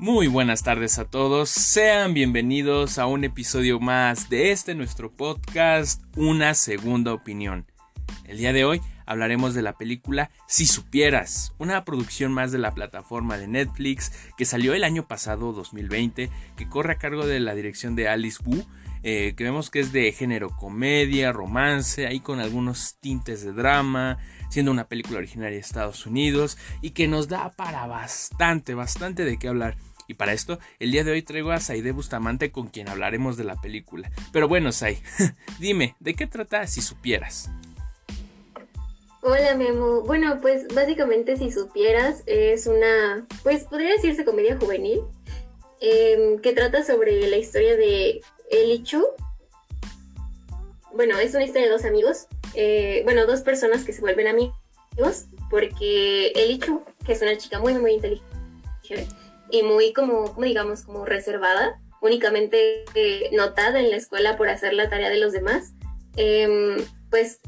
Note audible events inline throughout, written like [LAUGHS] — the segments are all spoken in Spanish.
Muy buenas tardes a todos, sean bienvenidos a un episodio más de este nuestro podcast, Una Segunda Opinión. El día de hoy hablaremos de la película Si Supieras, una producción más de la plataforma de Netflix que salió el año pasado 2020, que corre a cargo de la dirección de Alice Wu, eh, que vemos que es de género comedia, romance, ahí con algunos tintes de drama, siendo una película originaria de Estados Unidos y que nos da para bastante, bastante de qué hablar. Y para esto, el día de hoy traigo a Saide Bustamante con quien hablaremos de la película. Pero bueno, Sai, [LAUGHS] dime, ¿de qué trata si supieras? Hola Memo. Bueno, pues básicamente si supieras es una, pues podría decirse comedia juvenil, em, que trata sobre la historia de Eli Chu. Bueno, es una historia de dos amigos, eh, bueno, dos personas que se vuelven amigos, porque Eli Chu, que es una chica muy, muy inteligente, y muy como, digamos, como reservada, únicamente eh, notada en la escuela por hacer la tarea de los demás, em, pues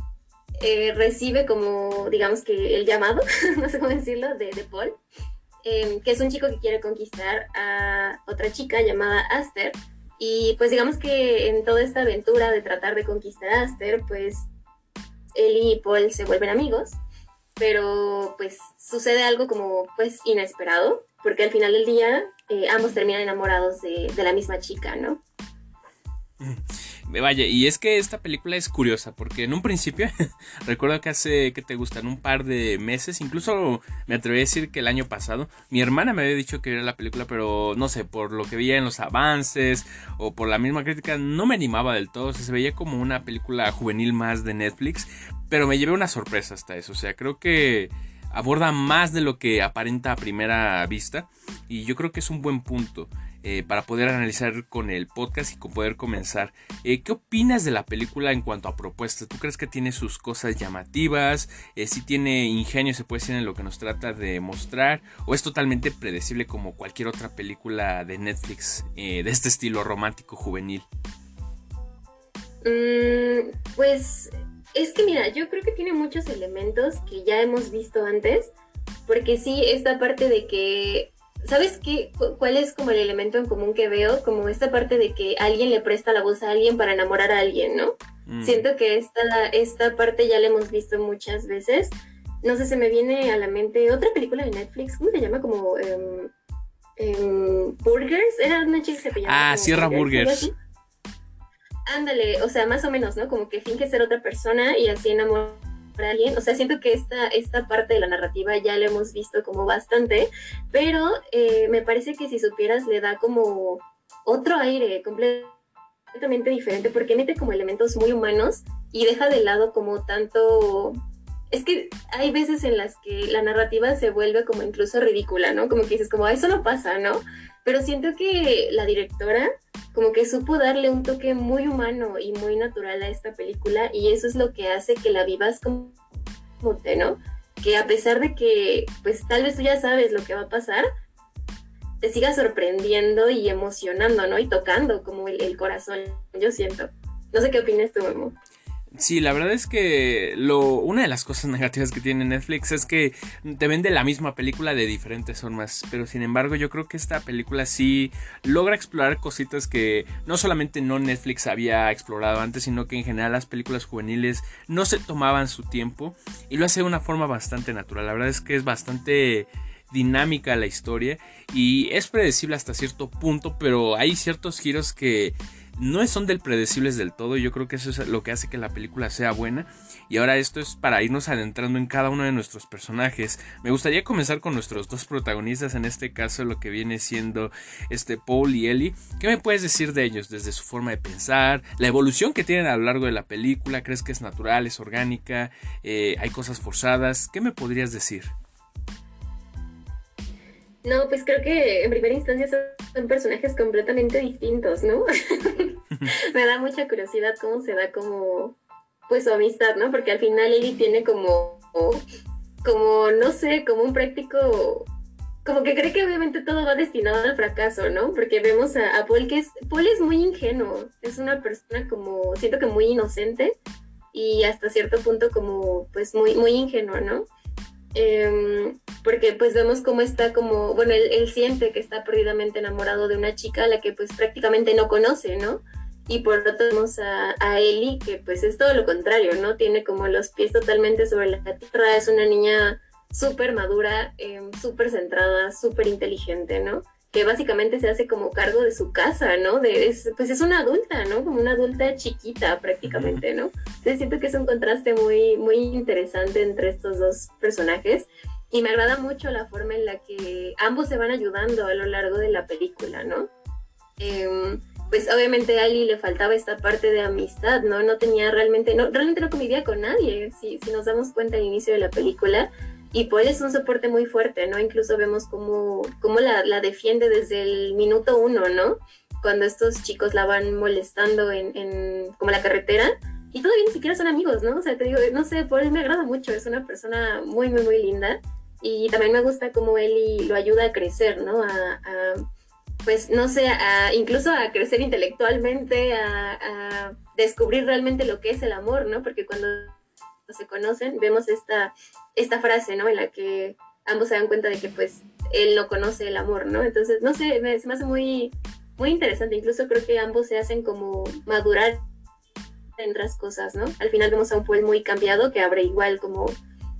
eh, recibe como, digamos que el llamado, [LAUGHS] cómo decirlo, de, de Paul, em, que es un chico que quiere conquistar a otra chica llamada Aster. Y pues digamos que en toda esta aventura de tratar de conquistar a Aster, pues él y Paul se vuelven amigos, pero pues sucede algo como pues inesperado, porque al final del día eh, ambos terminan enamorados de, la misma chica, ¿no? Vaya, y es que esta película es curiosa, porque en un principio, [LAUGHS] recuerdo que hace, que te gustan, un par de meses, incluso me atreví a decir que el año pasado, mi hermana me había dicho que era la película, pero no sé, por lo que veía en los avances o por la misma crítica, no me animaba del todo, se veía como una película juvenil más de Netflix, pero me llevé una sorpresa hasta eso, o sea, creo que aborda más de lo que aparenta a primera vista y yo creo que es un buen punto eh, para poder analizar con el podcast y con poder comenzar. Eh, ¿Qué opinas de la película en cuanto a propuestas? ¿Tú crees que tiene sus cosas llamativas? Eh, ¿Si tiene ingenio, se puede decir, en lo que nos trata de mostrar? ¿O es totalmente predecible como cualquier otra película de Netflix de este estilo romántico juvenil? Mm, pues es que mira, yo creo que tiene muchos elementos que ya hemos visto antes, porque sí, esta parte de que, ¿sabes qué? ¿Cuál es como el elemento en común que veo? Como esta parte de que alguien le presta la voz a alguien para enamorar a alguien, ¿no? Mm. Siento que esta, esta parte ya la hemos visto muchas veces. No sé, se me viene a la mente otra película de Netflix, ¿cómo se llama? Como em, em, Burgers, era una chica que se Ah, Sierra Burgers. Ándale, o sea, más o menos, ¿no? Como que finge ser otra persona y así enamorar alguien. O sea, siento que esta, esta parte de la narrativa ya la hemos visto como bastante, pero eh, me parece que si supieras le da como otro aire completamente diferente porque mete como elementos muy humanos y deja de lado como tanto es que hay veces en las que la narrativa se vuelve como incluso ridícula, ¿no? Como que dices, como, eso no pasa, ¿no? Pero siento que la directora como que supo darle un toque muy humano y muy natural a esta película y eso es lo que hace que la vivas como te, ¿no? Que a pesar de que, pues tal vez tú ya sabes lo que va a pasar, te siga sorprendiendo y emocionando, ¿no? Y tocando como el, corazón, yo siento. No sé qué opinas tú, Memo. Sí, la verdad es que lo, una de las cosas negativas que tiene Netflix es que te vende la misma película de diferentes formas, pero sin embargo yo creo que esta película sí logra explorar cositas que no solamente no Netflix había explorado antes, sino que en general las películas juveniles no se tomaban su tiempo y lo hace de una forma bastante natural. La verdad es que es bastante dinámica la historia y es predecible hasta cierto punto, pero hay ciertos giros que no son del predecibles del todo. Yo creo que eso es lo que hace que la película sea buena. Y ahora esto es para irnos adentrando en cada uno de nuestros personajes. Me gustaría comenzar con nuestros dos protagonistas, en este caso lo que viene siendo este Paul y Ellie. ¿Qué me puedes decir de ellos? Desde su forma de pensar, la evolución que tienen a lo largo de la película. ¿Crees que es natural, es orgánica? Eh, ¿Hay cosas forzadas? ¿Qué me podrías decir? No, pues creo que en primera instancia son personajes completamente distintos, ¿no? [LAUGHS] Me da mucha curiosidad cómo se da como, pues su amistad, ¿no? Porque al final Ellie tiene como, como, no sé, como un práctico, como que cree que obviamente todo va destinado al fracaso, ¿no? Porque vemos a, Paul que es, Paul es muy ingenuo, es una persona como, siento que muy inocente y hasta cierto punto como, pues muy, muy ingenuo, ¿no? Eh, porque pues vemos cómo está como, bueno, él, siente que está perdidamente enamorado de una chica a la que pues prácticamente no conoce, ¿no? Y por otro tenemos a, a Ellie, que pues es todo lo contrario, ¿no? Tiene como los pies totalmente sobre la tierra, es una niña súper madura, em, súper centrada, súper inteligente, ¿no? Que básicamente se hace como cargo de su casa, ¿no? De, pues es una adulta, ¿no? Como una adulta chiquita prácticamente, ¿no? Entonces siento que es un contraste muy, muy interesante entre estos dos personajes y me agrada mucho la forma en la que ambos se van ayudando a lo largo de la película, ¿no? Em, pues obviamente a Ali le faltaba esta parte de amistad, ¿no? No tenía realmente, no, realmente no convivía con nadie, si, si nos damos cuenta al inicio de la película. Y pues es un soporte muy fuerte, ¿no? Incluso vemos cómo, cómo la, la, defiende desde el minuto uno, ¿no? Cuando estos chicos la van molestando en, en como la carretera. Y todavía ni siquiera son amigos, ¿no? O sea, te digo, no sé, por él me agrada mucho, es una persona muy, muy, muy linda. Y también me gusta cómo Eli lo ayuda a crecer, ¿no? A, pues, no sé, a, incluso a crecer intelectualmente, a, a descubrir realmente lo que es el amor, ¿no? Porque cuando se conocen, vemos esta, esta frase, ¿no? En la que ambos se dan cuenta de que pues él no conoce el amor, ¿no? Entonces, no sé, me, se me hace muy, muy interesante. Incluso creo que ambos se hacen como madurar en otras cosas, ¿no? Al final vemos a un Paul muy cambiado que abre igual como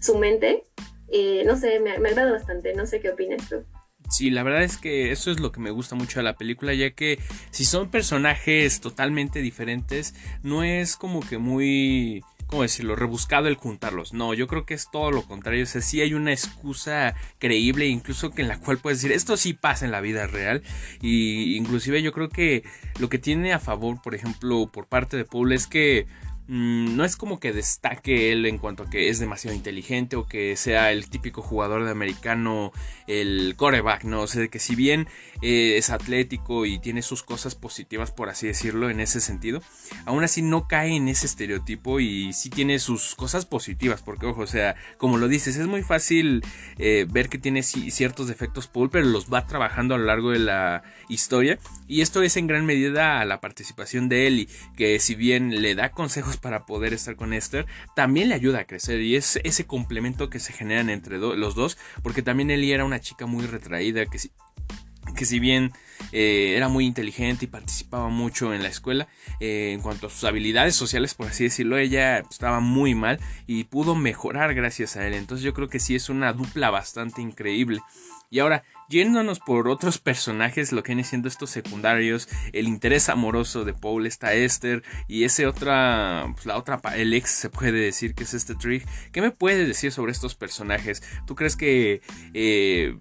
su mente. Eh, no sé, me, me agrada bastante. No sé qué opinas tú. Sí, la verdad es que eso es lo que me gusta mucho de la película, ya que si son personajes totalmente diferentes, no es como que muy ¿cómo decirlo?, rebuscado el juntarlos. No, yo creo que es todo lo contrario. O sea, sí hay una excusa creíble, incluso que en la cual puedes decir, esto sí pasa en la vida real. Y inclusive yo creo que lo que tiene a favor, por ejemplo, por parte de Paul es que Mm, no es como que destaque él en cuanto a que es demasiado inteligente o que sea el típico jugador de americano, el coreback, ¿no? O sea, que si bien eh, es atlético y tiene sus cosas positivas, por así decirlo, en ese sentido, aún así no cae en ese estereotipo y sí tiene sus cosas positivas, porque ojo, o sea, como lo dices, es muy fácil eh, ver que tiene ciertos defectos Paul, pero los va trabajando a lo largo de la historia y esto es en gran medida a la participación de Ellie, que si bien le da consejos para poder estar con Esther, también le ayuda a crecer y es ese complemento que se generan entre los dos, porque también Ellie era una chica muy retraída, que si, que si bien eh, era muy inteligente y participaba mucho en la escuela, eh, en cuanto a sus habilidades sociales, por así decirlo, ella estaba muy mal y pudo mejorar gracias a él. Entonces yo creo que sí es una dupla bastante increíble. Y ahora, Yéndonos por otros personajes, lo que viene siendo estos secundarios, el interés amoroso de Paul, está Esther y ese otra, pues la otra, el ex se puede decir que es este Trig. ¿Qué me puedes decir sobre estos personajes? ¿Tú crees que eh,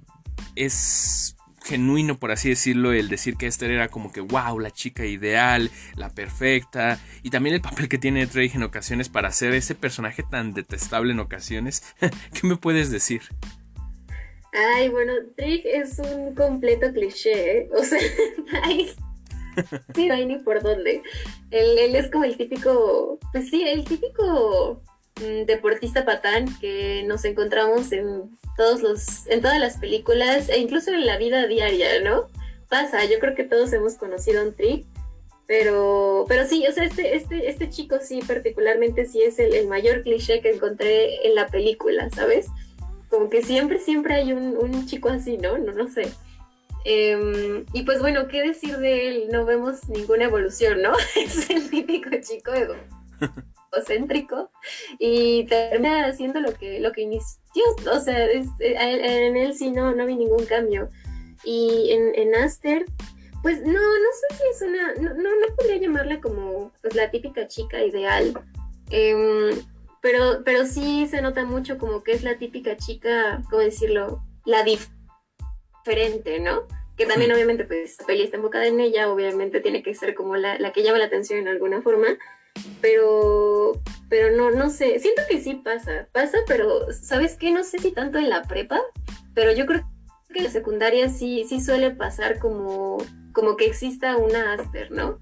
es genuino, por así decirlo, el decir que Esther era como que, wow, la chica ideal, la perfecta, y también el papel que tiene Drake en ocasiones para ser ese personaje tan detestable en ocasiones. [LAUGHS] ¿Qué me puedes decir? Ay, bueno, Trick es un completo cliché, ¿eh? o sea, [LAUGHS] sí, no hay ni por dónde. Él, es como el típico, pues sí, el típico mm, deportista patán que nos encontramos en todos los, en todas las películas e incluso en la vida diaria, ¿no? Pasa, yo creo que todos hemos conocido a un Trick. Pero, pero sí, o sea, este, este, este chico sí, particularmente sí es el mayor cliché que encontré en la película, ¿sabes? Como que siempre, siempre hay un, chico así, ¿no? No, no sé. Em, y pues bueno, ¿qué decir de él? No vemos ninguna evolución, ¿no? [LAUGHS] es el típico chico egocéntrico y termina haciendo lo que, lo que inició. O sea, eh, en él sí no, no vi ningún cambio. Y en, en Aster, pues no, no sé si es una, no, no, no podría llamarla como pues, la típica chica ideal. Eh, pero, pero sí se nota mucho como que es la típica chica, ¿cómo decirlo? La diferente, ¿no? Que también obviamente pues la peli está enfocada en ella, obviamente tiene que ser como la, la que llama la atención en alguna forma, pero, pero no, no sé, siento que sí pasa, pasa, pero ¿sabes qué? No sé si tanto en la prepa, pero yo creo que en la secundaria sí, sí suele pasar como, como que exista una Aster, ¿no?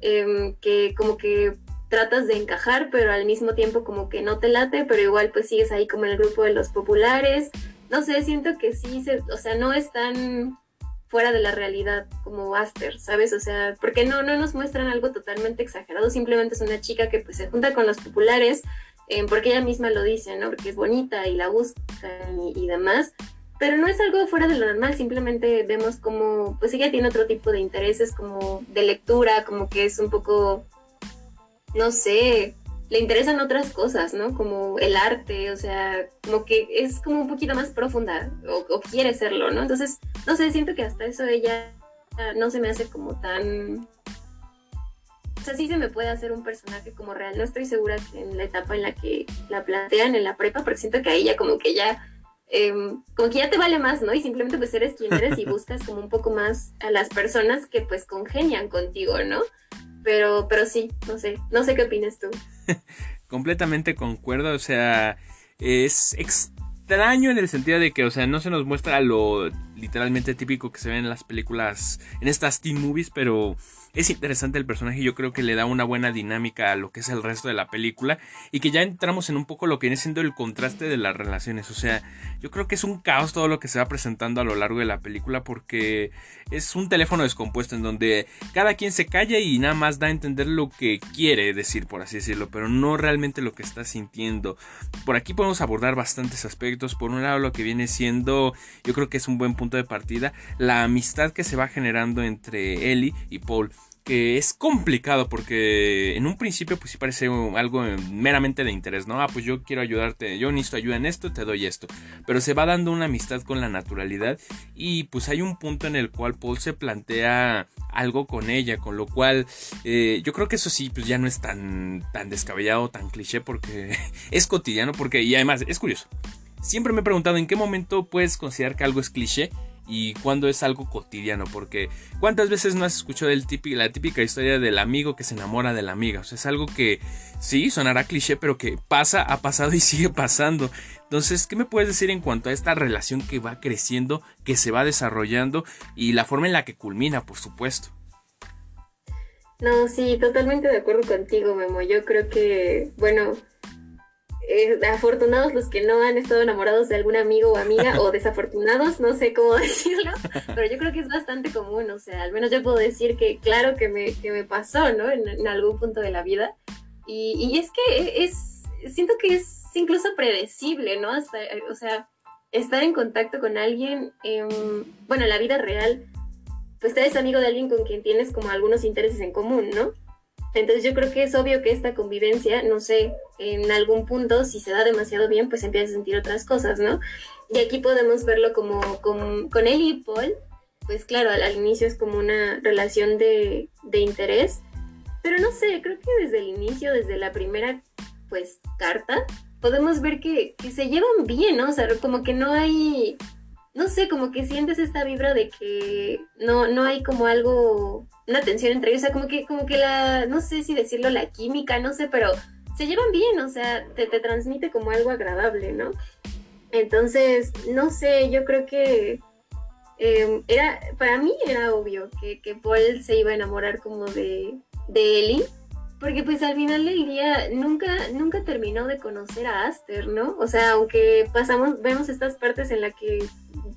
Em, que como que tratas de encajar, pero al mismo tiempo como que no te late, pero igual pues sigues ahí como en el grupo de los populares. No sé, siento que sí, se, o sea, no es tan fuera de la realidad como Aster, ¿sabes? O sea, porque no, no nos muestran algo totalmente exagerado, simplemente es una chica que pues se junta con los populares, eh, porque ella misma lo dice, ¿no? Porque es bonita y la buscan y, y demás, pero no es algo fuera de lo normal, simplemente vemos como, pues ella tiene otro tipo de intereses, como de lectura, como que es un poco, no sé, le interesan otras cosas, ¿no? Como el arte, o sea, como que es como un poquito más profunda, o, quiere serlo, ¿no? Entonces, no sé, siento que hasta eso ella no se me hace como tan... O sea, sí se me puede hacer un personaje como real. No estoy segura que en la etapa en la que la plantean en la prepa, porque siento que a ella como que ya Em, como que ya te vale más, ¿no? Y simplemente pues eres quien eres y buscas como un poco más a las personas que pues congenian contigo, ¿no? Pero, pero sí, no sé, no sé qué opinas tú. [LAUGHS] Completamente concuerdo, o sea, es extraño en el sentido de que, o sea, no se nos muestra lo literalmente típico que se ve en las películas, en estas teen movies, pero es interesante el personaje yo creo que le da una buena dinámica a lo que es el resto de la película y que ya entramos en un poco lo que viene siendo el contraste de las relaciones. O sea, yo creo que es un caos todo lo que se va presentando a lo largo de la película porque es un teléfono descompuesto en donde cada quien se calla y nada más da a entender lo que quiere decir, por así decirlo, pero no realmente lo que está sintiendo. Por aquí podemos abordar bastantes aspectos. Por un lado, lo que viene siendo, yo creo que es un buen punto de partida, la amistad que se va generando entre Ellie y Paul que es complicado porque en un principio pues sí parece algo meramente de interés, ¿no? Ah, pues yo quiero ayudarte, yo necesito ayuda en esto, te doy esto. Pero se va dando una amistad con la naturalidad y pues hay un punto en el cual Paul se plantea algo con ella, con lo cual eh, yo creo que eso sí pues ya no es tan, tan descabellado, tan cliché porque [LAUGHS] es cotidiano, porque y además es curioso. Siempre me he preguntado en qué momento puedes considerar que algo es cliché y cuando es algo cotidiano, porque cuántas veces no has escuchado el la típica historia del amigo que se enamora de la amiga, o sea, es algo que sí, sonará cliché, pero que pasa, ha pasado y [LAUGHS] sigue pasando. Entonces, ¿qué me puedes decir en cuanto a esta relación que va creciendo, que se va desarrollando y la forma en la que culmina, por supuesto? No, sí, totalmente de acuerdo contigo, Memo. Yo creo que, bueno, eh, afortunados los que no han estado enamorados de algún amigo o amiga, o [LAUGHS] desafortunados, no sé cómo [LAUGHS] decirlo, pero yo creo que es bastante común, o sea, al menos yo puedo decir que claro que me, que me pasó, ¿no? En, algún punto de la vida. Y, y, es que es, siento que es incluso predecible, ¿no? Hasta, o sea, estar en contacto con alguien, bueno, en la vida real, pues eres amigo de alguien con quien tienes como algunos intereses en común, ¿no? Entonces yo creo que es obvio que esta convivencia, no sé, en algún punto, si se da demasiado bien, pues empiezas a sentir otras cosas, ¿no? Y aquí podemos verlo como, con él y Paul, pues claro, al, inicio es como una relación de, interés, pero no sé, creo que desde el inicio, desde la primera, pues, carta, podemos ver que se llevan bien, ¿no? O sea, como que no hay, no sé, como que sientes esta vibra de que no, no hay como algo una tensión entre ellos, o sea, como que, como que la, no sé si decirlo, la química, no sé, pero se llevan bien, o sea, te, te transmite como algo agradable, ¿no? Entonces, no sé, yo creo que em, era, para mí era obvio que, que, Paul se iba a enamorar como de, de Ellie, porque pues al final del día nunca, nunca terminó de conocer a Aster, ¿no? O sea, aunque pasamos, vemos estas partes en las que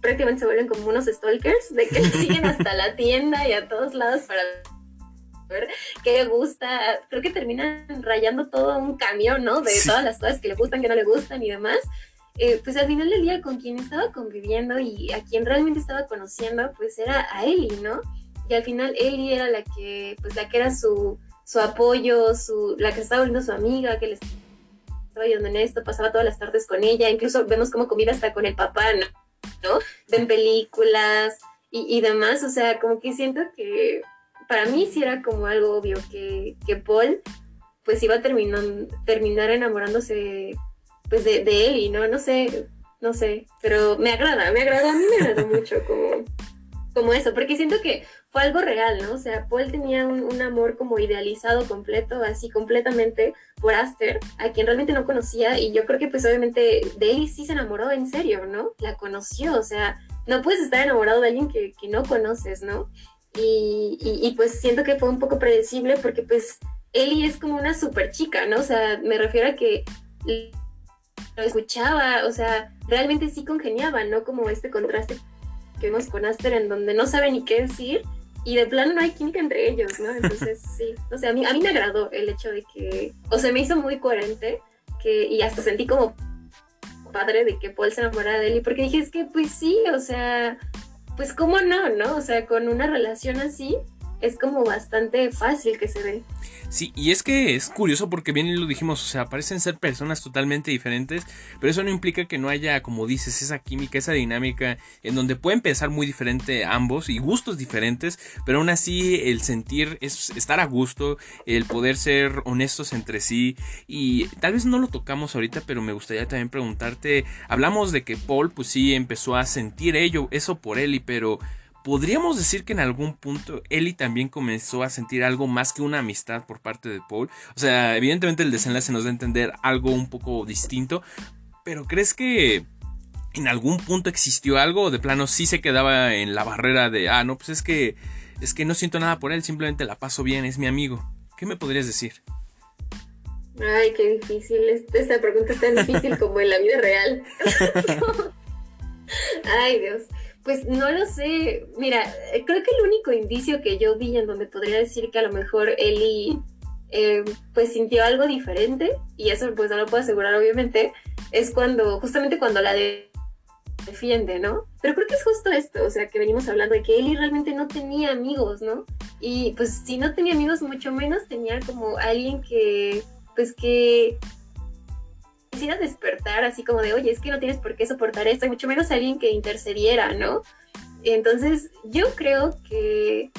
prácticamente se vuelven como unos stalkers, de que [LAUGHS] siguen hasta la tienda y a todos lados para ver qué le gusta. Creo que terminan rayando todo un camión, ¿no? De todas las cosas que le gustan, que no le gustan y demás. Eh, pues al final del día con quien estaba conviviendo y a quien realmente estaba conociendo, pues era a Ellie, ¿no? Y al final Ellie era la que, pues la que era su, su apoyo, su, la que estaba volviendo su amiga, que le estaba ayudando en esto, pasaba todas las tardes con ella, incluso vemos cómo comida hasta con el papá, ¿no? ¿no? Ven películas y, demás, o sea, como que siento que para mí sí era como algo obvio que, que Paul pues iba a terminar, terminar enamorándose pues de, de él y no, no sé, no sé, pero me agrada, me agrada, a mí me agrada mucho como, como eso, porque siento que fue algo real, ¿no? O sea, Paul tenía un, un, amor como idealizado completo, así completamente por Aster, a quien realmente no conocía, y yo creo que pues obviamente de él sí se enamoró en serio, ¿no? La conoció, o sea, no puedes estar enamorado de alguien que, que no conoces, ¿no? Y, y, y, pues siento que fue un poco predecible porque pues Ellie es como una super chica, ¿no? O sea, me refiero a que lo escuchaba, o sea, realmente sí congeniaba, ¿no? Como este contraste que vemos con Aster en donde no sabe ni qué decir y de plano no hay química entre ellos, ¿no? Entonces [LAUGHS] sí, o sea, a mí, a mí me agradó el hecho de que, o sea, me hizo muy coherente que, y hasta sentí como padre de que Paul se enamorara de Ellie, porque dije, es que pues sí, o sea, pues cómo no, ¿no? O sea, con una relación así, es como bastante fácil que se ve. Sí, y es que es curioso porque bien lo dijimos, o sea, parecen ser personas totalmente diferentes, pero eso no implica que no haya, como dices, esa química, esa dinámica en donde pueden pensar muy diferente ambos y gustos diferentes, pero aún así el sentir es estar a gusto, el poder ser honestos entre sí y tal vez no lo tocamos ahorita, pero me gustaría también preguntarte, hablamos de que Paul pues sí empezó a sentir ello, eso por Ellie, pero podríamos decir que en algún punto Ellie también comenzó a sentir algo más que una amistad por parte de Paul. O sea, evidentemente el desenlace nos da a entender algo un poco distinto, pero ¿crees que en algún punto existió algo o de plano sí se quedaba en la barrera de, ah, no, pues es que es que no siento nada por él, simplemente la paso bien, es mi amigo. ¿Qué me podrías decir? Ay, qué difícil. Esta pregunta es tan difícil como en la vida real. [LAUGHS] [LAUGHS] Ay, Dios. Pues no lo sé. Mira, eh, creo que el único indicio que yo vi en donde podría decir que a lo mejor Eli eh, pues sintió algo diferente, y eso pues no lo puedo asegurar obviamente, es cuando, justamente cuando la defiende, ¿no? Pero creo que es justo esto, o sea, que venimos hablando de que Eli realmente no tenía amigos, ¿no? Y pues si no tenía amigos, mucho menos tenía como alguien que, pues que quisiera despertar así como de, oye, es que no tienes por qué soportar esto, y mucho menos alguien que intercediera, ¿no? Entonces, yo creo que,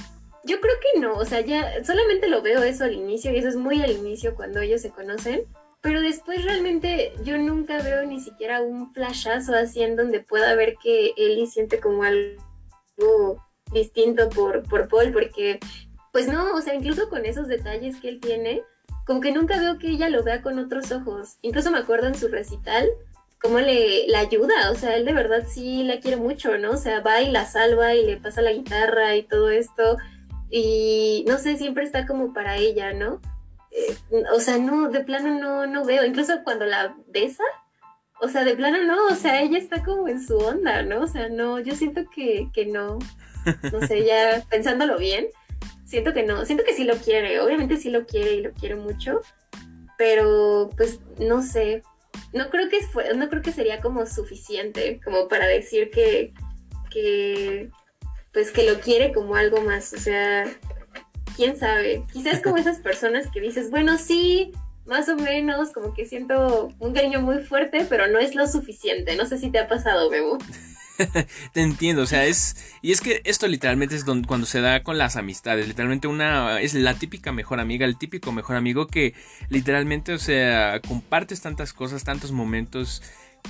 yo creo que no, o sea, ya solamente lo veo eso al inicio, y eso es muy al inicio cuando ellos se conocen, pero después realmente yo nunca veo ni siquiera un flashazo así en donde pueda ver que Ellie siente como algo distinto por, por Paul, porque, pues no, o sea, incluso con esos detalles que él tiene, como que nunca veo que ella lo vea con otros ojos. Incluso me acuerdo en su recital cómo le la ayuda, o sea, él de verdad sí la quiere mucho, ¿no? O sea, va y la salva y le pasa la guitarra y todo esto. Y no sé, siempre está como para ella, ¿no? Eh, o sea, no, de plano no, no veo. Incluso cuando la besa, o sea, de plano no, o sea, ella está como en su onda, ¿no? O sea, no, yo siento que, que no. No sé, ya pensándolo bien, siento que no, siento que sí lo quiere, obviamente sí lo quiere y lo quiere mucho, pero pues no sé, no creo que no creo que sería como suficiente como para decir que, que pues que lo quiere como algo más, o sea, quién sabe, quizás como esas personas que dices, bueno, sí, más o menos, como que siento un cariño muy fuerte, pero no es lo suficiente, no sé si te ha pasado, Bebo. [LAUGHS] Te entiendo, o sea, es. Y es que esto literalmente es donde, cuando se da con las amistades. Literalmente una. Es la típica mejor amiga, el típico mejor amigo que literalmente, o sea, compartes tantas cosas, tantos momentos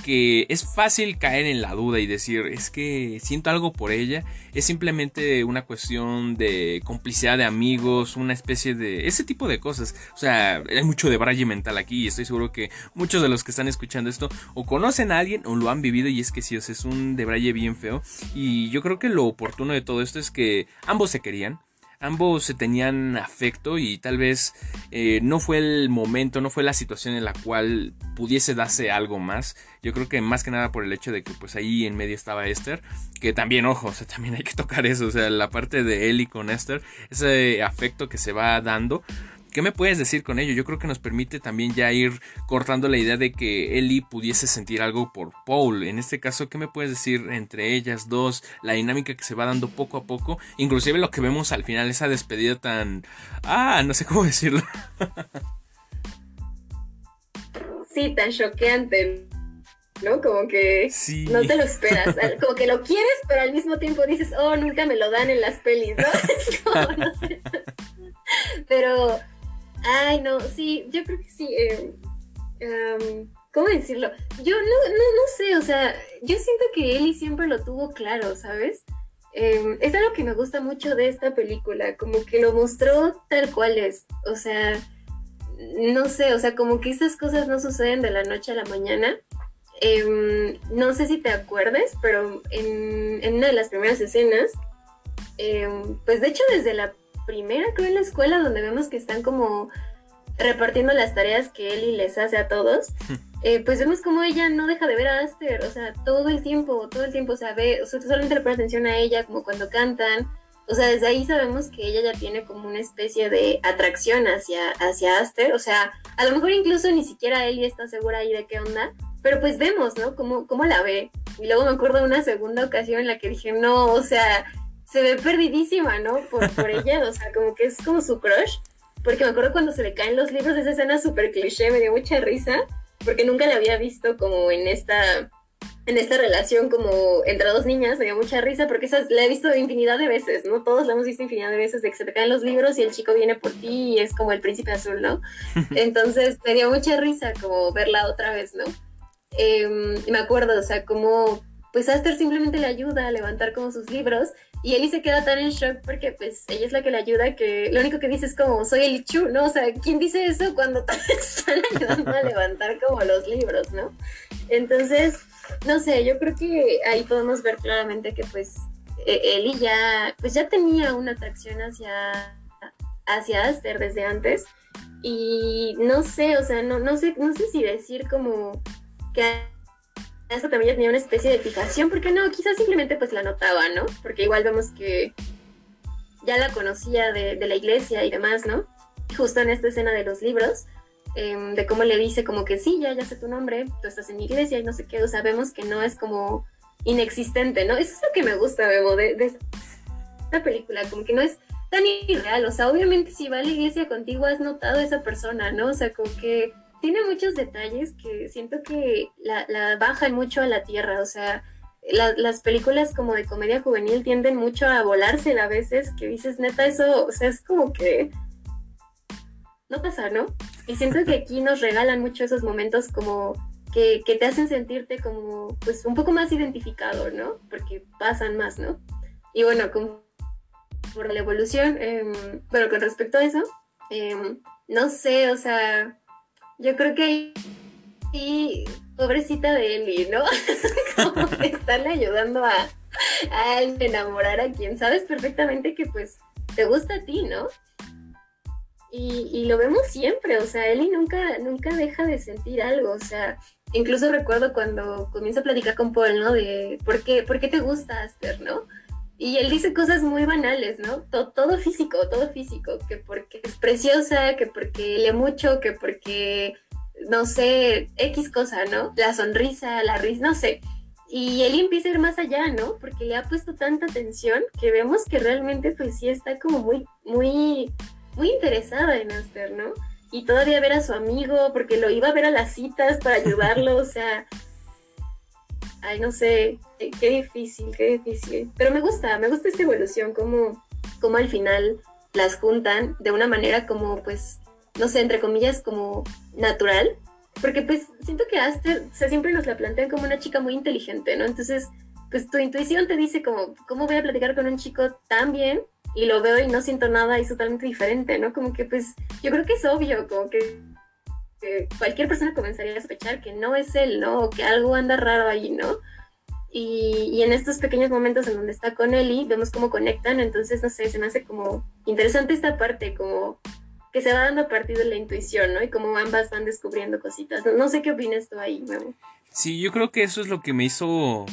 que es fácil caer en la duda y decir, es que siento algo por ella, es simplemente una cuestión de complicidad de amigos, una especie de... ese tipo de cosas. O sea, hay mucho de braille mental aquí y estoy seguro que muchos de los que están escuchando esto o conocen a alguien o lo han vivido y es que sí, o es un de braille bien feo. Y yo creo que lo oportuno de todo esto es que ambos se querían ambos se tenían afecto y tal vez eh, no fue el momento, no fue la situación en la cual pudiese darse algo más. Yo creo que más que nada por el hecho de que pues ahí en medio estaba Esther, que también, ojo, o sea, también hay que tocar eso, o sea, la parte de Ellie con Esther, ese afecto que se va dando. ¿Qué me puedes decir con ello? Yo creo que nos permite también ya ir cortando la idea de que Ellie pudiese sentir algo por Paul. En este caso, ¿qué me puedes decir entre ellas dos? La dinámica que se va dando poco a poco. Inclusive lo que vemos al final, esa despedida tan... Ah, no sé cómo [LAUGHS] decirlo. sí, tan choqueante. ¿no? Como que no te lo esperas, como que lo quieres, pero al mismo tiempo dices, oh, nunca me lo dan en las pelis, ¿no? [LAUGHS] no sé. Pero Ay, no, sí, yo creo que sí. Eh, ¿Cómo decirlo? Yo no, no, no sé, o sea, yo siento que Eli siempre lo tuvo claro, ¿sabes? Eh, es algo que me gusta mucho de esta película, como que lo mostró tal cual es, o sea, no sé, o sea, como que estas cosas no suceden de la noche a la mañana. Em, no sé si te acuerdes, pero en, en, una de las primeras escenas, em, pues de hecho desde la primera, creo, en la escuela, donde vemos que están como repartiendo las tareas que Ellie les hace a todos, [LAUGHS] eh, pues vemos como ella no deja de ver a Aster, o sea, todo el tiempo, todo el tiempo, o sea, ve, o sea, solamente le pone atención a ella, como cuando cantan, o sea, desde ahí sabemos que ella ya tiene como una especie de atracción hacia, hacia Aster. O sea, a lo mejor incluso ni siquiera Ellie está segura ahí de qué onda. Pero pues vemos, ¿no? Cómo, cómo la ve. Y luego me acuerdo de una segunda ocasión en la que dije, no, o sea, se ve perdidísima, ¿no? Por, por ella. O sea, como que es como su crush. Porque me acuerdo cuando se le caen los libros, esa escena súper cliché, me dio mucha risa. Porque nunca la había visto como en esta en esta relación como entre dos niñas, me dio mucha risa porque esa la he visto infinidad de veces, ¿no? Todos la hemos visto infinidad de veces de que se te caen los libros y el chico viene por ti y es como el príncipe azul, ¿no? [LAUGHS] Entonces me dio mucha risa como verla otra vez, ¿no? Eh, me acuerdo, o sea, como pues Aster simplemente le ayuda a levantar como sus libros y Ellie se queda tan en shock porque pues ella es la que le ayuda que lo único que dice es como soy el Chu, ¿no? O sea, ¿quién dice eso cuando [LAUGHS] están ayudando a levantar como los libros, ¿no? Entonces no sé, yo creo que ahí podemos ver claramente que pues Eli e-, ya, pues ya tenía una atracción hacia, hacia Aster desde antes y no sé, o sea, no, no sé, no sé si decir como que Aster también tenía una especie de fijación, porque no, quizás simplemente pues la notaba, ¿no? Porque igual vemos que ya la conocía de, de la iglesia y demás, ¿no? Justo en esta escena de los libros, Em, de cómo le dice como que sí, ya, ya sé tu nombre, tú estás en iglesia y no sé qué, o sea, vemos que no es como inexistente, ¿no? Eso es lo que me gusta, Bebo, de, de esta película, como que no es tan irreal, o sea, obviamente si va a la iglesia contigo has notado a esa persona, ¿no? O sea, como que tiene muchos detalles que siento que la, la bajan mucho a la tierra, o sea, las películas como de comedia juvenil tienden mucho a volarse a veces, que dices, neta, eso, o sea, es como que no pasa, ¿no? Y siento que aquí nos regalan mucho esos momentos como que, te hacen sentirte como, pues, un poco más identificado, ¿no? Porque pasan más, ¿no? Y bueno, con, por la evolución, eh, bueno, con respecto a eso, em, no sé, o sea, yo creo que ahí, pobrecita de Eli, ¿no? [LAUGHS] como que están ayudando a, a enamorar a quien sabes perfectamente que, pues, te gusta a ti, ¿no? Y, lo vemos siempre, o sea, Ellie nunca, nunca deja de sentir algo, o sea, incluso recuerdo cuando comienza a platicar con Paul, ¿no? De por qué, por qué te gusta Aster, ¿no? Y él dice cosas muy banales, ¿no? Todo, físico, todo físico, que porque es preciosa, que porque lee mucho, que porque, no sé, X cosa, ¿no? La sonrisa, la risa, no sé. Y él empieza a ir más allá, ¿no? Porque le ha puesto tanta atención que vemos que realmente pues sí está como muy, muy muy interesada en Aster, ¿no? Y todavía ver a su amigo, porque lo iba a ver a las citas para ayudarlo, o sea, ay, no sé, qué difícil, qué difícil. Pero me gusta, me gusta esta evolución, como, como al final las juntan de una manera como, pues, no sé, entre comillas, como natural. Porque pues siento que Aster, o sea, siempre nos la plantean como una chica muy inteligente, ¿no? Entonces, pues tu intuición te dice como, ¿cómo voy a platicar con un chico tan bien y lo veo y no siento nada es totalmente diferente, ¿no? Como que pues yo creo que es obvio, como que, cualquier persona comenzaría a sospechar que no es él, ¿no? O que algo anda raro ahí, ¿no? Y, y, en estos pequeños momentos en donde está con Eli, vemos cómo conectan, entonces, no sé, se me hace como interesante esta parte, como que se va dando a partir de la intuición, ¿no? Y como ambas van descubriendo cositas. No, sé qué opinas tú ahí, Memo. Sí, yo creo que eso es lo que me hizo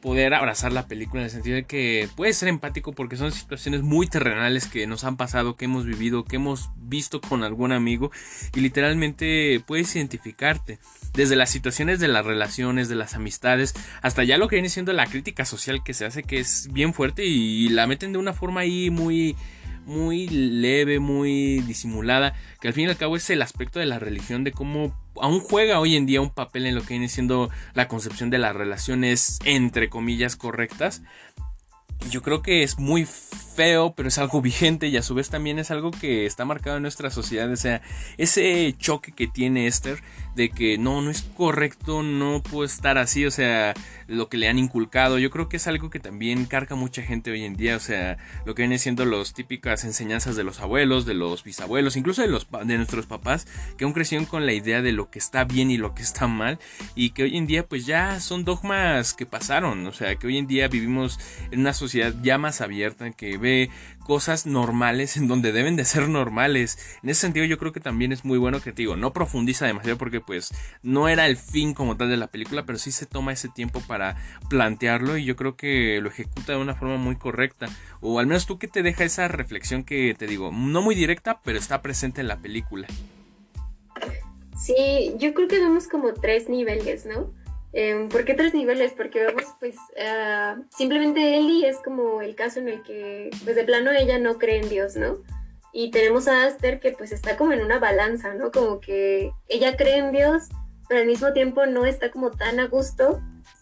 poder abrazar la película en el sentido de que puedes ser empático porque son situaciones muy terrenales que nos han pasado, que hemos vivido, que hemos visto con algún amigo y literalmente puedes identificarte desde las situaciones de las relaciones, de las amistades, hasta ya lo que viene siendo la crítica social que se hace que es bien fuerte y la meten de una forma ahí muy muy leve, muy disimulada, que al fin y al cabo es el aspecto de la religión, de cómo aún juega hoy en día un papel en lo que viene siendo la concepción de las relaciones entre comillas correctas. Yo creo que es muy feo, pero es algo vigente y a su vez también es algo que está marcado en nuestra sociedad. O sea, ese choque que tiene Esther de que no, no es correcto, no puede estar así, o sea, lo que le han inculcado. Yo creo que es algo que también carga mucha gente hoy en día, o sea, lo que viene siendo las típicas enseñanzas de los abuelos, de los bisabuelos, incluso de, los, de nuestros papás, que aún crecieron con la idea de lo que está bien y lo que está mal, y que hoy en día pues ya son dogmas que pasaron, o sea, que hoy en día vivimos en una sociedad ya más abierta, que ve cosas normales en donde deben de ser normales. En ese sentido yo creo que también es muy bueno que te digo, no profundiza demasiado porque pues no era el fin como tal de la película, pero sí se toma ese tiempo para plantearlo y yo creo que lo ejecuta de una forma muy correcta. O al menos tú que te deja esa reflexión que te digo, no muy directa, pero está presente en la película. Sí, yo creo que vemos como tres niveles, ¿no? Eh, ¿Por qué tres niveles? Porque vemos, pues, uh, simplemente Ellie es como el caso en el que, pues, de plano ella no cree en Dios, ¿no? Y tenemos a Aster que, pues, está como en una balanza, ¿no? Como que ella cree en Dios, pero al mismo tiempo no está como tan a gusto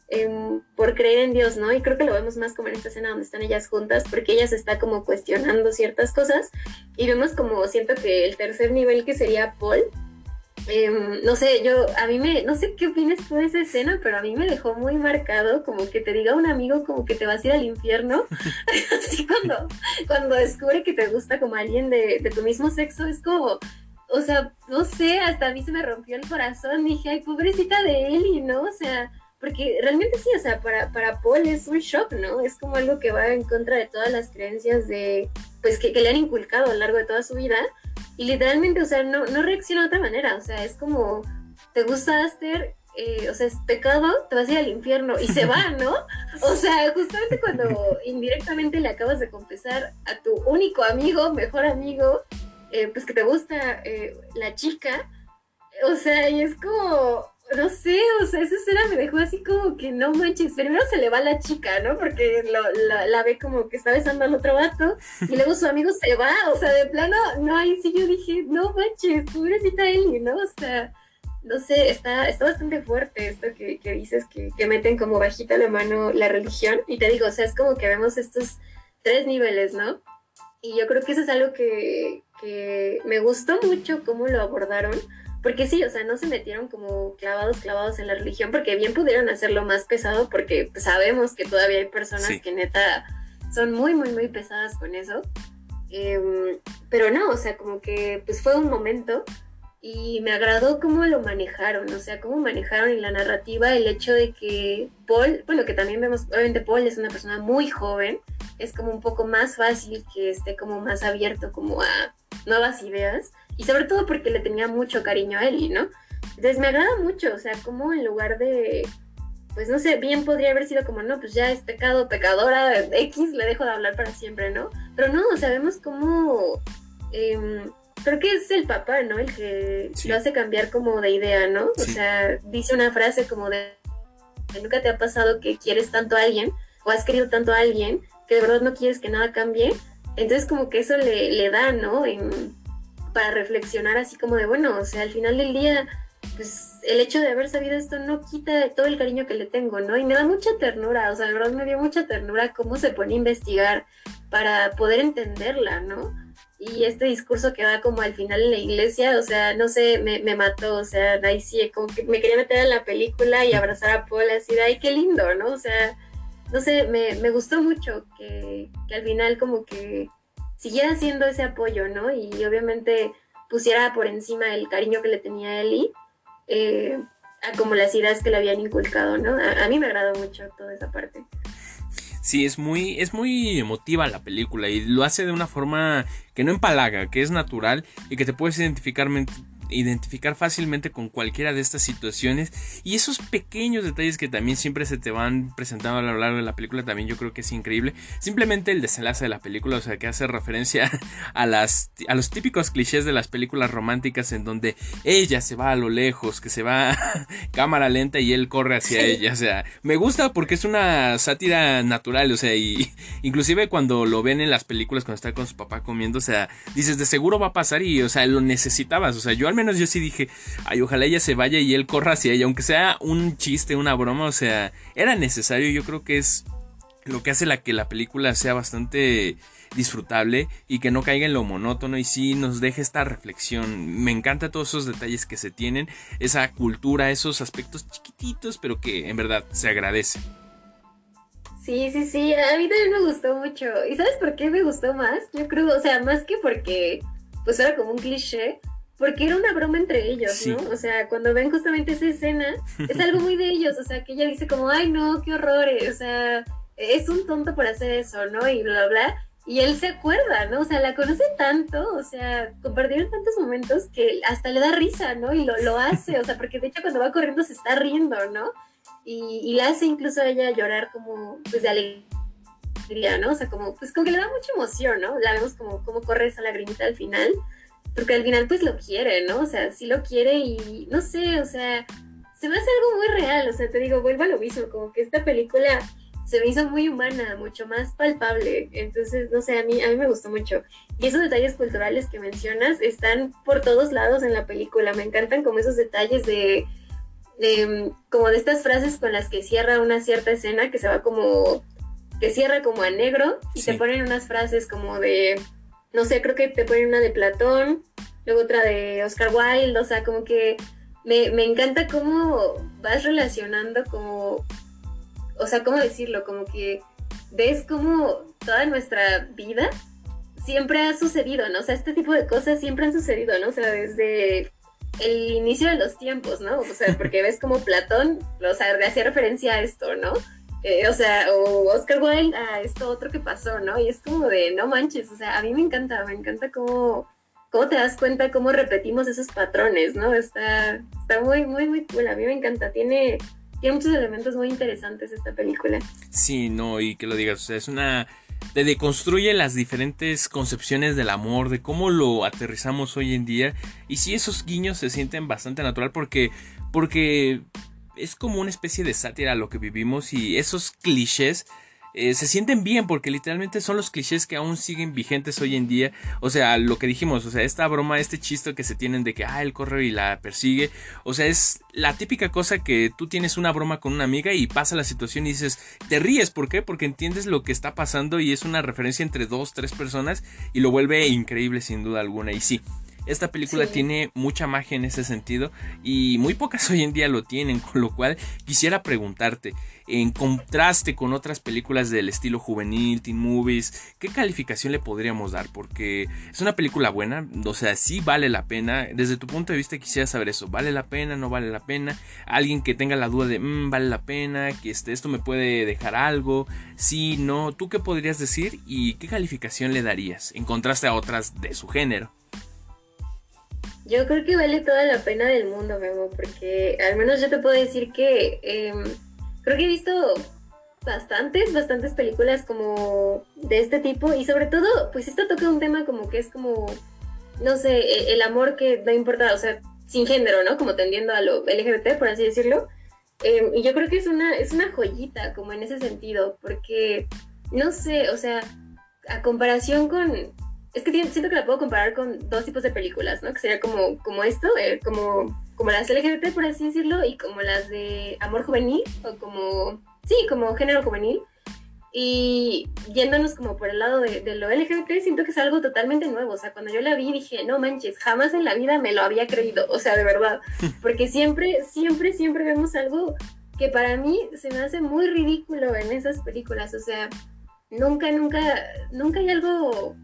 eh, por creer en Dios, ¿no? Y creo que lo vemos más como en esta escena donde están ellas juntas, porque ella se está como cuestionando ciertas cosas. Y vemos como, siento que el tercer nivel que sería Paul, Em, no sé, yo, a mí me, no sé qué opinas tú de esa escena, pero a mí me dejó muy marcado, como que te diga un amigo como que te vas a ir al infierno, [LAUGHS] [LAUGHS] así cuando, cuando descubre que te gusta como alguien de, de tu mismo sexo, es como, o sea, no sé, hasta a mí se me rompió el corazón, dije, ay, pobrecita de Eli, ¿no? O sea, porque realmente sí, o sea, para, para Paul es un shock, ¿no? Es como algo que va en contra de todas las creencias de, pues, que, que le han inculcado a lo largo de toda su vida y literalmente, o sea, no, no reacciona de otra manera. O sea, es como, te gusta Aster, eh, o sea, es pecado, te vas a ir al infierno. Y se va, ¿no? [LAUGHS] O sea, justamente cuando indirectamente le acabas de confesar a tu único amigo, mejor amigo, eh, pues que te gusta eh, la chica. O sea, y es como, no sé, o sea, esa escena me dejó así como que no manches. Primero se le va la chica, ¿no? Porque la, ve como que está besando al otro vato y luego su amigo se va, o sea, de plano, no, ahí sí yo dije, no manches, pobrecita Eli, ¿no? O sea, no sé, está, está bastante fuerte esto que, dices, que, que, meten como bajita la mano la religión. Y te digo, o sea, es como que vemos estos tres niveles, ¿no? Y yo creo que eso es algo que, que me gustó mucho cómo lo abordaron porque sí, o sea, no se metieron como clavados, clavados en la religión, porque bien pudieron hacerlo más pesado, porque sabemos que todavía hay personas que neta son muy, muy, muy pesadas con eso. Em, pero no, o sea, como que pues fue un momento y me agradó cómo lo manejaron, o sea, cómo manejaron en la narrativa el hecho de que Paul, bueno, que también vemos, obviamente Paul es una persona muy joven, es como un poco más fácil que esté como más abierto como a nuevas ideas y sobre todo porque le tenía mucho cariño a Ellie, ¿no? Entonces me agrada mucho, o sea, como en lugar de, pues no sé, bien podría haber sido como, no, pues ya es pecado, pecadora, X, le dejo de hablar para siempre, ¿no? Pero no, sabemos cómo, eh, creo que es el papá, ¿no? El que lo hace cambiar como de idea, ¿no? O sea, dice una frase como de, nunca te ha pasado que quieres tanto a alguien o has querido tanto a alguien que de verdad no quieres que nada cambie. Entonces como que eso le, le da, ¿no? En, para reflexionar así como de, bueno, o sea, al final del día, pues el hecho de haber sabido esto no quita todo el cariño que le tengo, ¿no? Y me da mucha ternura, o sea, de verdad me dio mucha ternura cómo se pone a investigar para poder entenderla, ¿no? Y este discurso que va como al final en la iglesia, o sea, no sé, me, me mató, o sea, ahí sí, como que me quería meter en la película y abrazar a Paul así de, ay, qué lindo, ¿no? O sea, no sé, me, me gustó mucho que, que al final como que siguiera haciendo ese apoyo, ¿no? Y obviamente pusiera por encima el cariño que le tenía a Eli, eh, a como las ideas que le habían inculcado, ¿no? A, mí me agradó mucho toda esa parte. Sí, es muy, es muy emotiva la película y lo hace de una forma que no empalaga, que es natural y que te puedes identificar identificar fácilmente con cualquiera de estas situaciones. Y esos pequeños detalles que también siempre se te van presentando a lo largo de la película también yo creo que es increíble. Simplemente el desenlace de la película o sea que hace referencia [LAUGHS] a las a los típicos clichés de las películas románticas en donde ella se va a lo lejos que se va [LAUGHS] cámara lenta y él corre hacia ella. O sea me gusta porque es una sátira natural o sea y [LAUGHS] inclusive cuando lo ven en las películas cuando está con su papá comiendo o sea dices de seguro va a pasar y o sea lo necesitabas o sea yo al menos yo sí dije, ay, ojalá ella se vaya y él corra hacia ella, aunque sea un chiste, una broma, o sea, era necesario, yo creo que es lo que hace la que la película sea bastante disfrutable y que no caiga en lo monótono y sí nos deje esta reflexión. Me encanta todos esos detalles que se tienen, esa cultura, esos aspectos chiquititos, pero que en verdad se agradece. Sí, sí, sí, a mí también me gustó mucho. ¿Y sabes por qué me gustó más? Yo creo, o sea, más que porque pues era como un cliché, porque era una broma entre ellos, ¿no? O sea, cuando ven justamente esa escena, es algo muy de ellos, o sea, que ella dice como, ay, no, qué horrores, o sea, es un tonto por hacer eso, ¿no? Y bla, bla, y él se acuerda, ¿no? O sea, la conoce tanto, o sea, compartieron tantos momentos que hasta le da risa, ¿no? Y lo, lo hace, o sea, porque de hecho cuando va corriendo se está riendo, ¿no? Y, y la hace incluso a ella llorar como, pues, de alegría, ¿no? O sea, como, pues, como que le da mucha emoción, ¿no? La vemos como, como corre esa lagrimita al final, porque al final, pues, lo quiere, ¿no? O sea, sí lo quiere y, no sé, o sea, se me hace algo muy real, o sea, te digo, vuelvo a lo mismo, como que esta película se me hizo muy humana, mucho más palpable. Entonces, no sé, a mí, a mí me gustó mucho. Y esos detalles culturales que mencionas están por todos lados en la película. Me encantan como esos detalles de, como de estas frases con las que cierra una cierta escena que se va como, que cierra como a negro y te ponen unas frases como de, no sé, creo que te ponen una de Platón, luego otra de Oscar Wilde, o sea, como que me, me encanta cómo vas relacionando como o sea, ¿cómo decirlo? Como que ves como toda nuestra vida siempre ha sucedido, ¿no? O sea, este tipo de cosas siempre han sucedido, ¿no? O sea, desde el inicio de los tiempos, ¿no? O sea, porque [LAUGHS] ves como Platón, o sea, hacía referencia a esto, ¿no? Eh, o sea, o Oscar Wilde a esto otro que pasó, ¿no? Y es como de, no manches, o sea, a mí me encanta, me encanta cómo, cómo te das cuenta cómo repetimos esos patrones, ¿no? Está, está muy, muy, muy cool, a mí me encanta, tiene tiene muchos elementos muy interesantes esta película. Sí, no, y que lo digas, o sea, es una... Te deconstruye las diferentes concepciones del amor, de cómo lo aterrizamos hoy en día. Y sí, esos guiños se sienten bastante natural porque... Porque es como una especie de sátira a lo que vivimos y esos clichés eh, se sienten bien porque literalmente son los clichés que aún siguen vigentes hoy en día. O sea, lo que dijimos, o sea, esta broma, este chiste que se tienen de que, ah, él corre y la persigue. O sea, es la típica cosa que tú tienes una broma con una amiga y pasa la situación y dices, te ríes, ¿por qué? Porque entiendes lo que está pasando y es una referencia entre dos, tres personas y lo vuelve increíble sin duda alguna. Y sí, esta película tiene mucha magia en ese sentido y muy pocas [LAUGHS] hoy en día lo tienen, con lo cual quisiera preguntarte, en contraste con otras películas del estilo juvenil, teen movies, ¿qué calificación le podríamos dar? Porque es una película buena, o sea, sí vale la pena. Desde tu punto de vista quisiera saber eso, ¿vale la pena? ¿No vale la pena? Alguien que tenga la duda de, mm, ¿vale la pena? ¿Que este, esto me puede dejar algo? Sí, no, ¿tú qué podrías decir y qué calificación le darías en contraste a otras de su género? Yo creo que vale toda la pena del mundo, Memo, porque al menos yo te puedo decir que em, creo que he visto bastantes, bastantes películas como de este tipo y sobre todo, pues esto toca un tema como que es como, no sé, e, el amor que no importa, o sea, sin género, ¿no? Como tendiendo a lo LGBT, por así decirlo. Em, y yo creo que es una, es una joyita como en ese sentido, porque, no sé, o sea, a comparación con, es que siento que la puedo comparar con dos tipos de películas, ¿no? Que sería como, como esto, eh, como, como las LGBT, por así decirlo, y como las de amor juvenil, o como, sí, como género juvenil. Y yéndonos como por el lado de, de, lo LGBT, siento que es algo totalmente nuevo. O sea, cuando yo la vi dije, no manches, jamás en la vida me lo había creído. O sea, de verdad. [LAUGHS] Porque siempre, siempre, siempre vemos algo que para mí se me hace muy ridículo en esas películas. O sea, nunca, nunca, nunca hay algo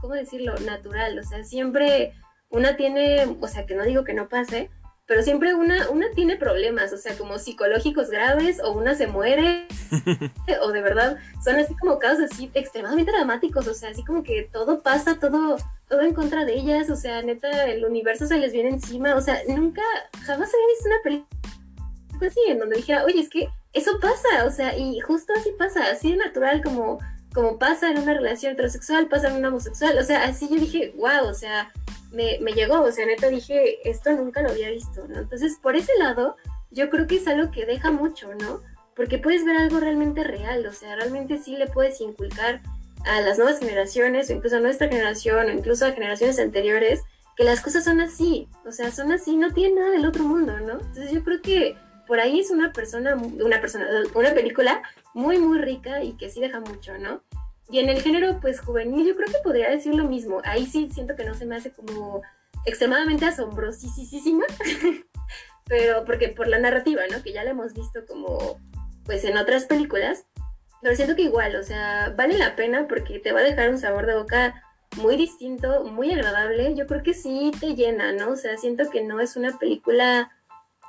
¿cómo decirlo? Natural, o sea, siempre una tiene, o sea, que no digo que no pase, pero siempre una, una tiene problemas, o sea, como psicológicos graves, o una se muere, [LAUGHS] o de verdad, son así como casos así extremadamente dramáticos, o sea, así como que todo pasa, todo, todo en contra de ellas, o sea, neta, el universo se les viene encima, o sea, nunca, jamás había visto una película así, en donde dijera, oye, es que eso pasa, o sea, y justo así pasa, así de natural como como pasa en una relación heterosexual, pasa en una homosexual, o sea, así yo dije, wow, o sea, me, me llegó, o sea, neta dije, esto nunca lo había visto, ¿no? Entonces, por ese lado, yo creo que es algo que deja mucho, ¿no? Porque puedes ver algo realmente real, o sea, realmente sí le puedes inculcar a las nuevas generaciones, o incluso a nuestra generación, o incluso a generaciones anteriores, que las cosas son así, o sea, son así, no tienen nada del otro mundo, ¿no? Entonces yo creo que por ahí es una persona, una persona, una película muy, muy rica y que sí deja mucho, ¿no? Y en el género, pues, juvenil, yo creo que podría decir lo mismo. Ahí sí siento que no se me hace como extremadamente asombrosísima, [LAUGHS] pero porque por la narrativa, ¿no? Que ya la hemos visto como, pues, en otras películas, pero siento que igual, o sea, vale la pena porque te va a dejar un sabor de boca muy distinto, muy agradable. Yo creo que sí te llena, ¿no? O sea, siento que no es una película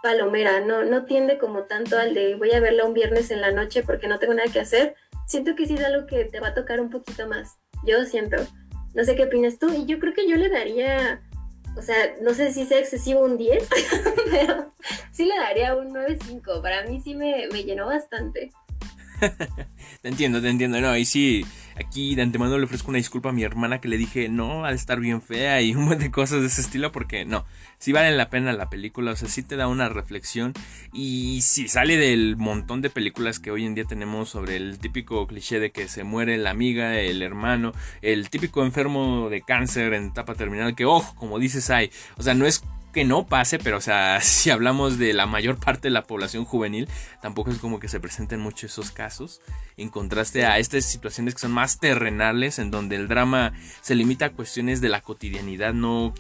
palomera, no, no tiende como tanto al de voy a verla un viernes en la noche porque no tengo nada que hacer. Siento que sí es algo que te va a tocar un poquito más. yo siento. No sé qué opinas tú, y yo creo que yo le daría, o sea, no sé si sea excesivo un 10, [LAUGHS] pero sí le daría un 9.5. Para mí sí me, me llenó bastante. [LAUGHS] te entiendo, te entiendo. No, y sí, aquí de antemano le ofrezco una disculpa a mi hermana que le dije, no, al estar bien fea y [LAUGHS] un montón de cosas de ese estilo, porque no, sí vale la pena la película, o sea, sí te da una reflexión y si sale del montón de películas que hoy en día tenemos sobre el típico cliché de que se muere la amiga, el hermano, el típico enfermo de cáncer en etapa terminal, que ojo, como dices, hay, o sea, no es que no pase, pero o sea, [LAUGHS] si hablamos de la mayor parte de la población juvenil, tampoco es como que se presenten mucho esos casos, en contraste a estas situaciones que son más terrenales, en donde el drama se limita a cuestiones de la cotidianidad, no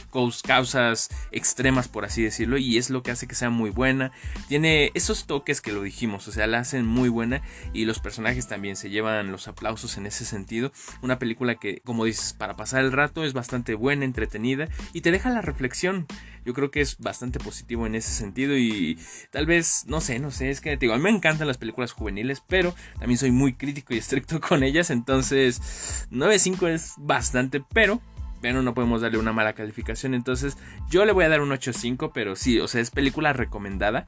causas extremas, por así decirlo, y es lo que hace que sea muy buena. Tiene esos toques que lo dijimos, o sea, la hacen muy buena y los personajes también se llevan los aplausos en ese sentido. Una película que, como dices, para pasar el rato es bastante buena, entretenida y te deja la reflexión yo creo que es bastante positivo en ese sentido y tal vez, no sé, no sé, es que digo, a mí me encantan las películas juveniles, pero también soy muy crítico y estricto [LAUGHS] con ellas, entonces 9.5 es bastante, pero pero no podemos darle una mala calificación. Entonces, yo le voy a dar un 8.5, pero sí, o sea, es película recomendada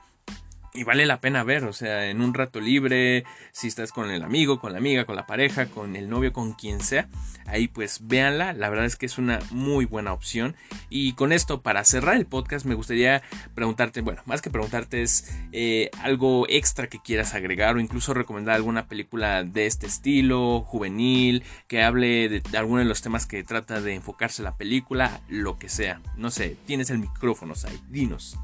y vale la pena ver, o sea, en un rato libre, si estás con el amigo, con la amiga, con la pareja, con el novio, con quien sea, ahí pues véanla, la verdad es que es una muy buena opción. Y con esto, para cerrar el podcast, me gustaría preguntarte, bueno, más que preguntarte es eh, algo extra que quieras agregar o incluso recomendar alguna película de este estilo, juvenil, que hable de, alguno de los temas que trata de enfocarse la película, lo que sea. No sé, tienes el micrófono, ahí, dinos.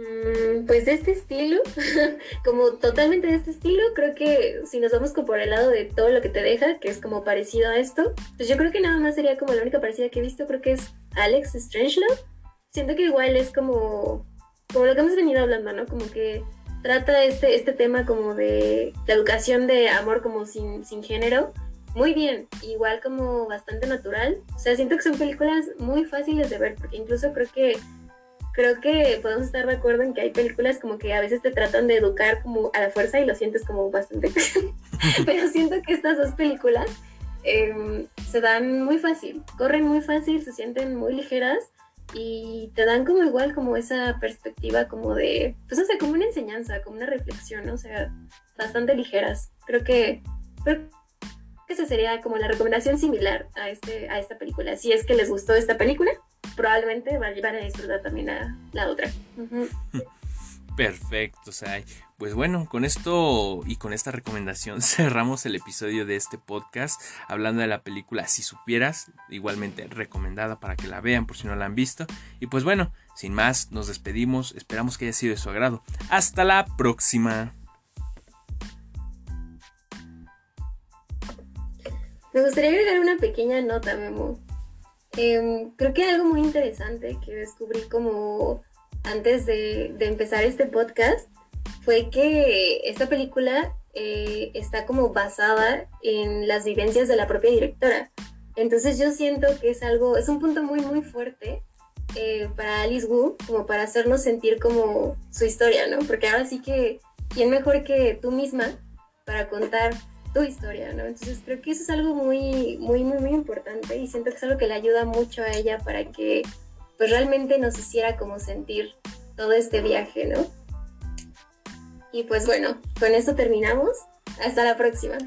Mm, pues de este estilo, [LAUGHS] como totalmente de este estilo, creo que si nos vamos como por el lado de todo lo que te deja, que es como parecido a esto, pues yo creo que nada más sería como la única parecida que he visto, creo que es Alex Strangelove. Siento que igual es como, como lo que hemos venido hablando, ¿no? Como que trata este, este tema como de la educación de amor como sin, sin género. Muy bien, igual como bastante natural. O sea, siento que son películas muy fáciles de ver, porque incluso creo que creo que podemos estar de acuerdo en que hay películas como que a veces te tratan de educar como a la fuerza y lo sientes como bastante. [LAUGHS] Pero siento que estas dos películas em, se dan muy fácil, corren muy fácil, se sienten muy ligeras y te dan como igual como esa perspectiva como de, pues o sea, como una enseñanza, como una reflexión, o sea, bastante ligeras. Creo que, creo que esa sería como la recomendación similar a, este, a esta película. Si es que les gustó esta película, probablemente van a disfrutar también a la otra. [LAUGHS] Perfecto, Sai. Pues bueno, con esto y con esta recomendación [LAUGHS] cerramos el episodio de este podcast hablando de la película Si supieras, igualmente recomendada para que la vean por si no la han visto. Y pues bueno, sin más, nos despedimos, esperamos que haya sido de su agrado. Hasta la próxima. Me gustaría agregar una pequeña nota, Memo. Em, creo que algo muy interesante que descubrí como antes de, empezar este podcast fue que esta película eh, está como basada en las vivencias de la propia directora. Entonces yo siento que es algo, es un punto muy muy fuerte eh, para Alice Wu, como para hacernos sentir como su historia, ¿no? Porque ahora sí que, ¿quién mejor que tú misma para contar tu historia, ¿no? Entonces creo que eso es algo muy, muy, muy, muy importante y siento que es algo que le ayuda mucho a ella para que pues realmente nos hiciera como sentir todo este viaje, ¿no? Y pues bueno, con eso terminamos. Hasta la próxima.